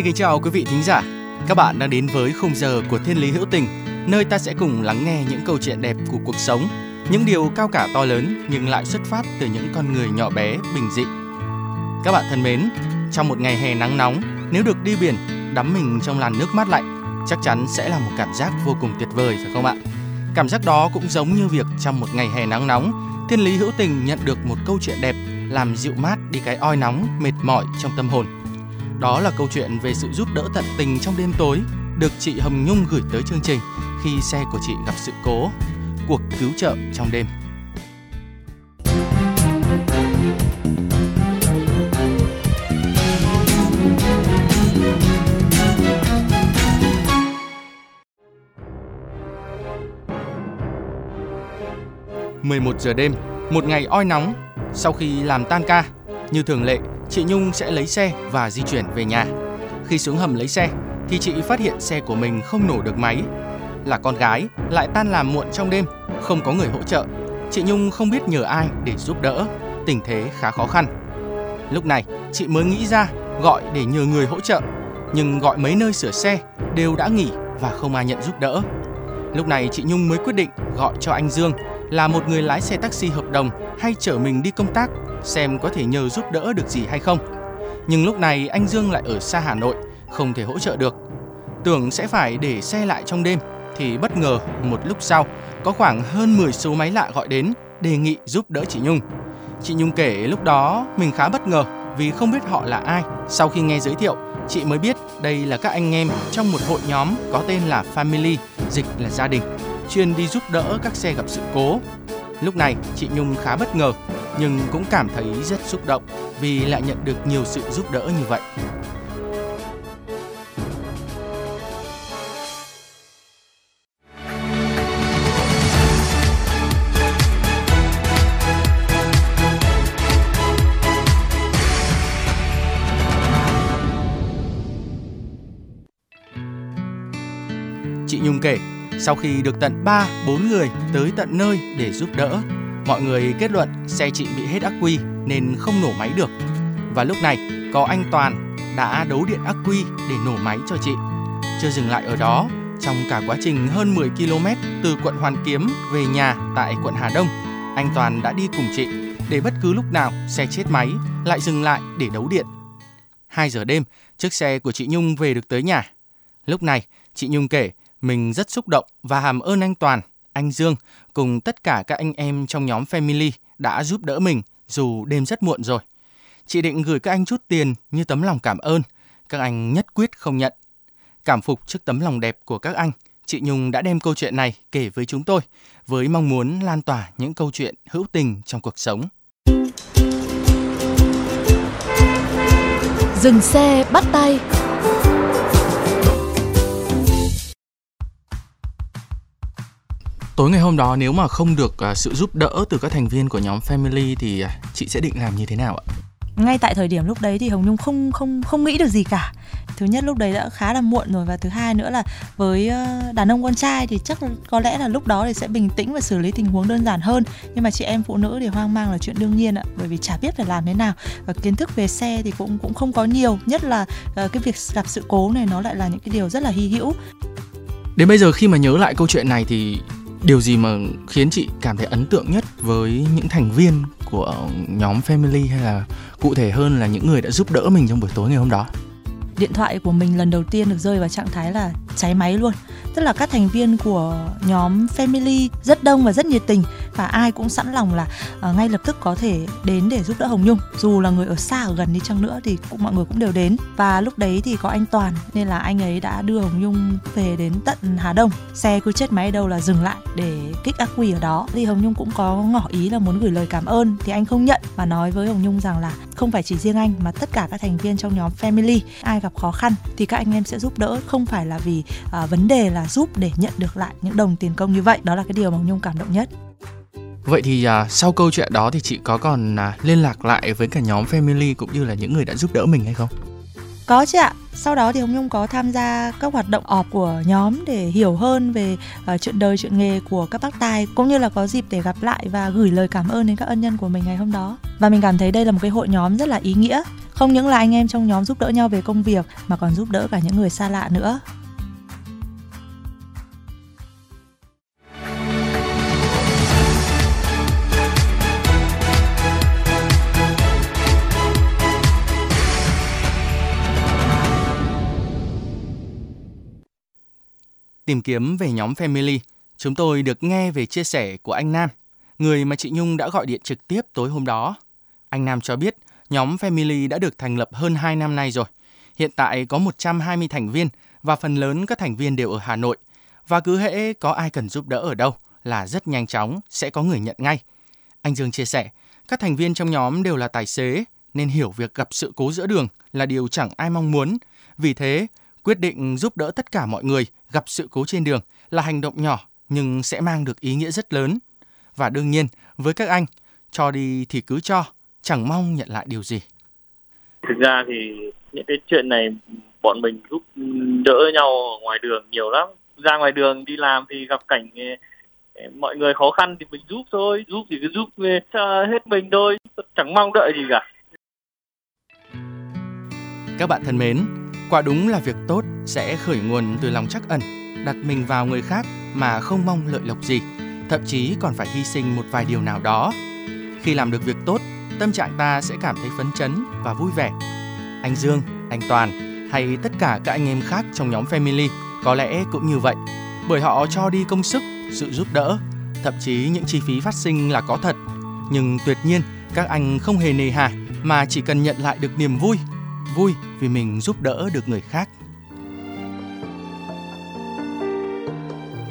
Xin kính chào quý vị thính giả. Các bạn đang đến với khung giờ của Thiên lý hữu tình, nơi ta sẽ cùng lắng nghe những câu chuyện đẹp của cuộc sống, những điều cao cả to lớn nhưng lại xuất phát từ những con người nhỏ bé bình dị. Các bạn thân mến, trong một ngày hè nắng nóng, nếu được đi biển, đắm mình trong làn nước mát lạnh, chắc chắn sẽ là một cảm giác vô cùng tuyệt vời phải không ạ? Cảm giác đó cũng giống như việc trong một ngày hè nắng nóng, Thiên lý hữu tình nhận được một câu chuyện đẹp làm dịu mát đi cái oi nóng mệt mỏi trong tâm hồn. Đó là câu chuyện về sự giúp đỡ tận tình trong đêm tối được chị Hồng Nhung gửi tới chương trình khi xe của chị gặp sự cố, cuộc cứu trợ trong đêm. ...11 giờ đêm, một ngày oi nóng, sau khi làm tan ca, như thường lệ, chị Nhung sẽ lấy xe và di chuyển về nhà. Khi xuống hầm lấy xe, thì chị phát hiện xe của mình không nổ được máy. Là con gái, lại tan làm muộn trong đêm, không có người hỗ trợ. Chị Nhung không biết nhờ ai để giúp đỡ, tình thế khá khó khăn. Lúc này, chị mới nghĩ ra gọi để nhờ người hỗ trợ, nhưng gọi mấy nơi sửa xe đều đã nghỉ và không ai nhận giúp đỡ. Lúc này chị Nhung mới quyết định gọi cho anh Dương là một người lái xe taxi hợp đồng hay chở mình đi công tác xem có thể nhờ giúp đỡ được gì hay không. Nhưng lúc này anh Dương lại ở xa Hà Nội, không thể hỗ trợ được. Tưởng sẽ phải để xe lại trong đêm thì bất ngờ một lúc sau có khoảng hơn 10 số máy lạ gọi đến đề nghị giúp đỡ chị Nhung. Chị Nhung kể lúc đó mình khá bất ngờ vì không biết họ là ai. Sau khi nghe giới thiệu, chị mới biết đây là các anh em trong một hội nhóm có tên là Family, dịch là gia đình, chuyên đi giúp đỡ các xe gặp sự cố. Lúc này chị Nhung khá bất ngờ nhưng cũng cảm thấy rất xúc động vì lại nhận được nhiều sự giúp đỡ như vậy. Chị Nhung kể, sau khi được tận 3, 4 người tới tận nơi để giúp đỡ, mọi người kết luận xe chị bị hết ắc quy nên không nổ máy được. Và lúc này, có anh Toàn đã đấu điện ắc quy để nổ máy cho chị. Chưa dừng lại ở đó, trong cả quá trình hơn 10 km từ quận Hoàn Kiếm về nhà tại quận Hà Đông, anh Toàn đã đi cùng chị để bất cứ lúc nào xe chết máy lại dừng lại để đấu điện. 2 giờ đêm, chiếc xe của chị Nhung về được tới nhà. Lúc này, chị Nhung kể mình rất xúc động và hàm ơn anh Toàn, anh Dương cùng tất cả các anh em trong nhóm Family đã giúp đỡ mình dù đêm rất muộn rồi. Chị định gửi các anh chút tiền như tấm lòng cảm ơn, các anh nhất quyết không nhận. Cảm phục trước tấm lòng đẹp của các anh, chị Nhung đã đem câu chuyện này kể với chúng tôi với mong muốn lan tỏa những câu chuyện hữu tình trong cuộc sống. Dừng xe bắt tay Tối ngày hôm đó nếu mà không được à, sự giúp đỡ từ các thành viên của nhóm Family thì à, chị sẽ định làm như thế nào ạ? ngay tại thời điểm lúc đấy thì hồng nhung không không không nghĩ được gì cả. Thứ nhất lúc đấy đã khá là muộn rồi và thứ hai nữa là với ờ, đàn ông con trai thì chắc có lẽ là lúc đó thì sẽ bình tĩnh và xử lý tình huống đơn giản hơn. Nhưng mà chị em phụ nữ thì hoang mang là chuyện đương nhiên ạ bởi vì chả biết phải làm thế nào. Và kiến thức về xe thì cũng cũng không có nhiều nhất là ờ, cái việc gặp sự cố này nó lại là những cái điều rất là hy hữu. Đến bây giờ khi mà nhớ lại câu chuyện này thì điều gì mà khiến chị cảm thấy ấn tượng nhất với những thành viên của nhóm Family hay là cụ thể hơn là những người đã giúp đỡ mình trong buổi tối ngày hôm đó? điện thoại của mình lần đầu tiên được rơi vào trạng thái là cháy máy luôn tức là các thành viên của nhóm family rất đông và rất nhiệt tình và ai cũng sẵn lòng là uh, ngay lập tức có thể đến để giúp đỡ Hồng Nhung. Dù là người ở xa ở gần đi chăng nữa thì cũng mọi người cũng đều đến. Và lúc đấy thì có anh Toàn nên là anh ấy đã đưa Hồng Nhung về đến tận Hà Đông. Xe cứ chết máy đâu là dừng lại để kích ác quy ở đó. Thì Hồng Nhung cũng có ngỏ ý là muốn gửi lời cảm ơn. Thì anh không nhận và nói với Hồng Nhung rằng là không phải chỉ riêng anh mà tất cả các thành viên trong nhóm family ai gặp khó khăn thì các anh em sẽ giúp đỡ. Không phải là vì à, vấn đề là giúp để nhận được lại những đồng tiền công như vậy. Đó là cái điều mà Hồng Nhung cảm động nhất. Vậy thì à, sau câu chuyện đó thì chị có còn à, liên lạc lại với cả nhóm family cũng như là những người đã giúp đỡ mình hay không? Có chị ạ. Sau đó thì Hồng Nhung có tham gia các hoạt động ọp của nhóm để hiểu hơn về uh, chuyện đời chuyện nghề của các bác tài cũng như là có dịp để gặp lại và gửi lời cảm ơn đến các ân nhân của mình ngày hôm đó. Và mình cảm thấy đây là một cái hội nhóm rất là ý nghĩa. Không những là anh em trong nhóm giúp đỡ nhau về công việc mà còn giúp đỡ cả những người xa lạ nữa. Tìm kiếm về nhóm Family, chúng tôi được nghe về chia sẻ của anh Nam, người mà chị Nhung đã gọi điện trực tiếp tối hôm đó. Anh Nam cho biết nhóm Family đã được thành lập hơn 2 năm nay rồi. Hiện tại có 120 thành viên và phần lớn các thành viên đều ở Hà Nội. Và cứ hễ có ai cần giúp đỡ ở đâu là rất nhanh chóng sẽ có người nhận ngay. Anh Dương chia sẻ, các thành viên trong nhóm đều là tài xế nên hiểu việc gặp sự cố giữa đường là điều chẳng ai mong muốn. Vì thế, quyết định giúp đỡ tất cả mọi người gặp sự cố trên đường là hành động nhỏ nhưng sẽ mang được ý nghĩa rất lớn. Và đương nhiên, với các anh, cho đi thì cứ cho, chẳng mong nhận lại điều gì. Thực ra thì những cái chuyện này bọn mình giúp đỡ nhau ở ngoài đường nhiều lắm. Ra ngoài đường đi làm thì gặp cảnh mọi người khó khăn thì mình giúp thôi, giúp thì cứ giúp hết mình thôi, chẳng mong đợi gì cả. Các bạn thân mến, quả đúng là việc tốt sẽ khởi nguồn từ lòng trắc ẩn, đặt mình vào người khác mà không mong lợi lộc gì, thậm chí còn phải hy sinh một vài điều nào đó. Khi làm được việc tốt, tâm trạng ta sẽ cảm thấy phấn chấn và vui vẻ. Anh Dương, anh Toàn hay tất cả các anh em khác trong nhóm Family có lẽ cũng như vậy, bởi họ cho đi công sức, sự giúp đỡ, thậm chí những chi phí phát sinh là có thật. Nhưng tuyệt nhiên, các anh không hề nề hà mà chỉ cần nhận lại được niềm vui, vui vì mình giúp đỡ được người khác.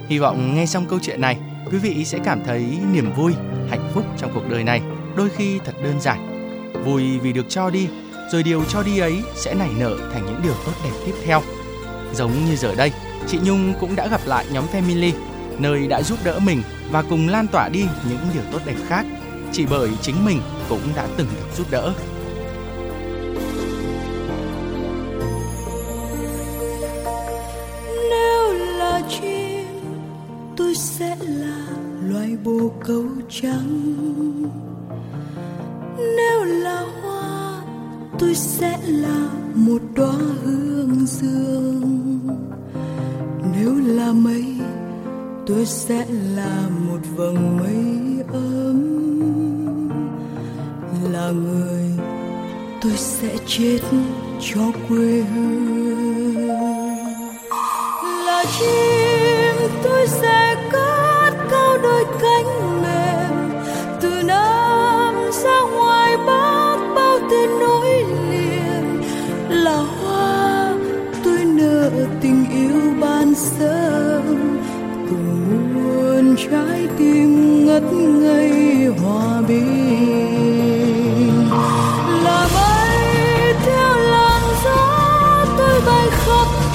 Hy vọng nghe xong câu chuyện này, quý vị sẽ cảm thấy niềm vui, hạnh phúc trong cuộc đời này đôi khi thật đơn giản. Vui vì được cho đi, rồi điều cho đi ấy sẽ nảy nở thành những điều tốt đẹp tiếp theo. Giống như giờ đây, chị Nhung cũng đã gặp lại nhóm Family, nơi đã giúp đỡ mình và cùng lan tỏa đi những điều tốt đẹp khác, chỉ bởi chính mình cũng đã từng được giúp đỡ. Trắng. Nếu là hoa, tôi sẽ là một đóa hương dương. Nếu là mây, tôi sẽ là một vầng mây ấm. Là người, tôi sẽ chết cho quê hương là chim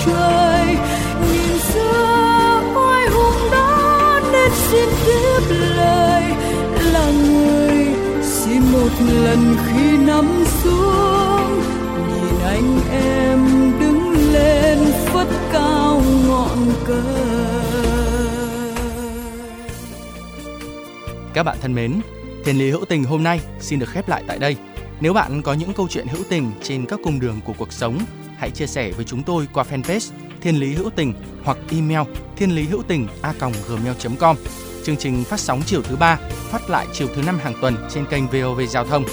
trời nhìn xưa oai hùng đó nên xin tiếp lời là người xin một lần khi nắm xuống nhìn anh em đứng lên phất cao ngọn cờ Các bạn thân mến, Thiên lý hữu tình hôm nay xin được khép lại tại đây. Nếu bạn có những câu chuyện hữu tình trên các cung đường của cuộc sống, hãy chia sẻ với chúng tôi qua fanpage Thiên lý hữu tình hoặc email thiên lý hữu tình a gmail.com. Chương trình phát sóng chiều thứ ba, phát lại chiều thứ năm hàng tuần trên kênh VOV Giao thông.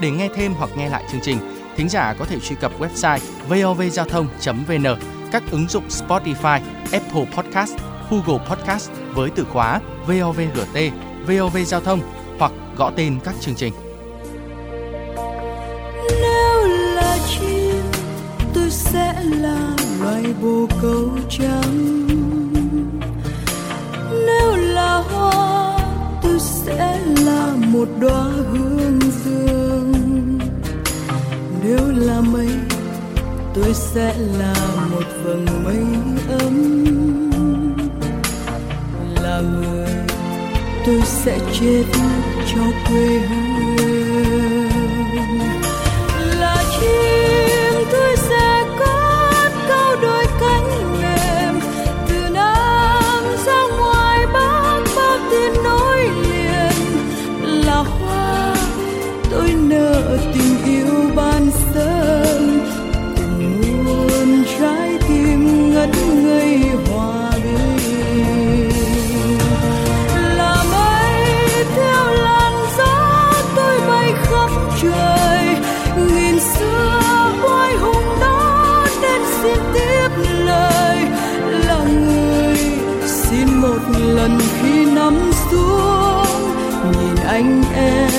Để nghe thêm hoặc nghe lại chương trình, thính giả có thể truy cập website vovgiao thông.vn, các ứng dụng Spotify, Apple Podcast, Google Podcast với từ khóa VOVGT VOV Giao thông hoặc gõ tên các chương trình. Bồ câu trắng. Nếu là hoa, tôi sẽ là một đóa hương dương. Nếu là mây, tôi sẽ là một vầng mây ấm. Là người, tôi sẽ chết cho quê hương anh em.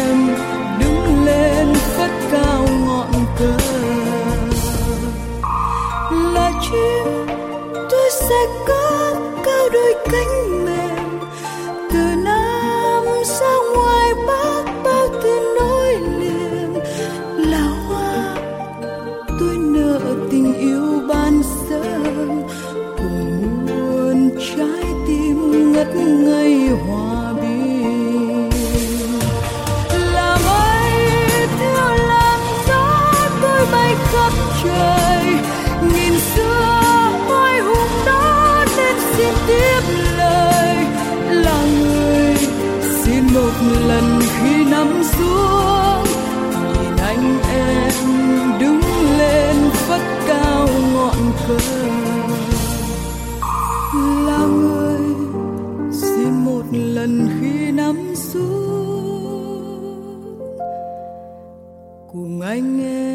Trời. Nghìn xưa oai hùng đó nên xin tiếp lời. Là người xin một lần khi nắm xuống. Nhìn anh em đứng lên, phất cao ngọn cờ. Là người xin một lần khi nắm xuống. Cùng anh em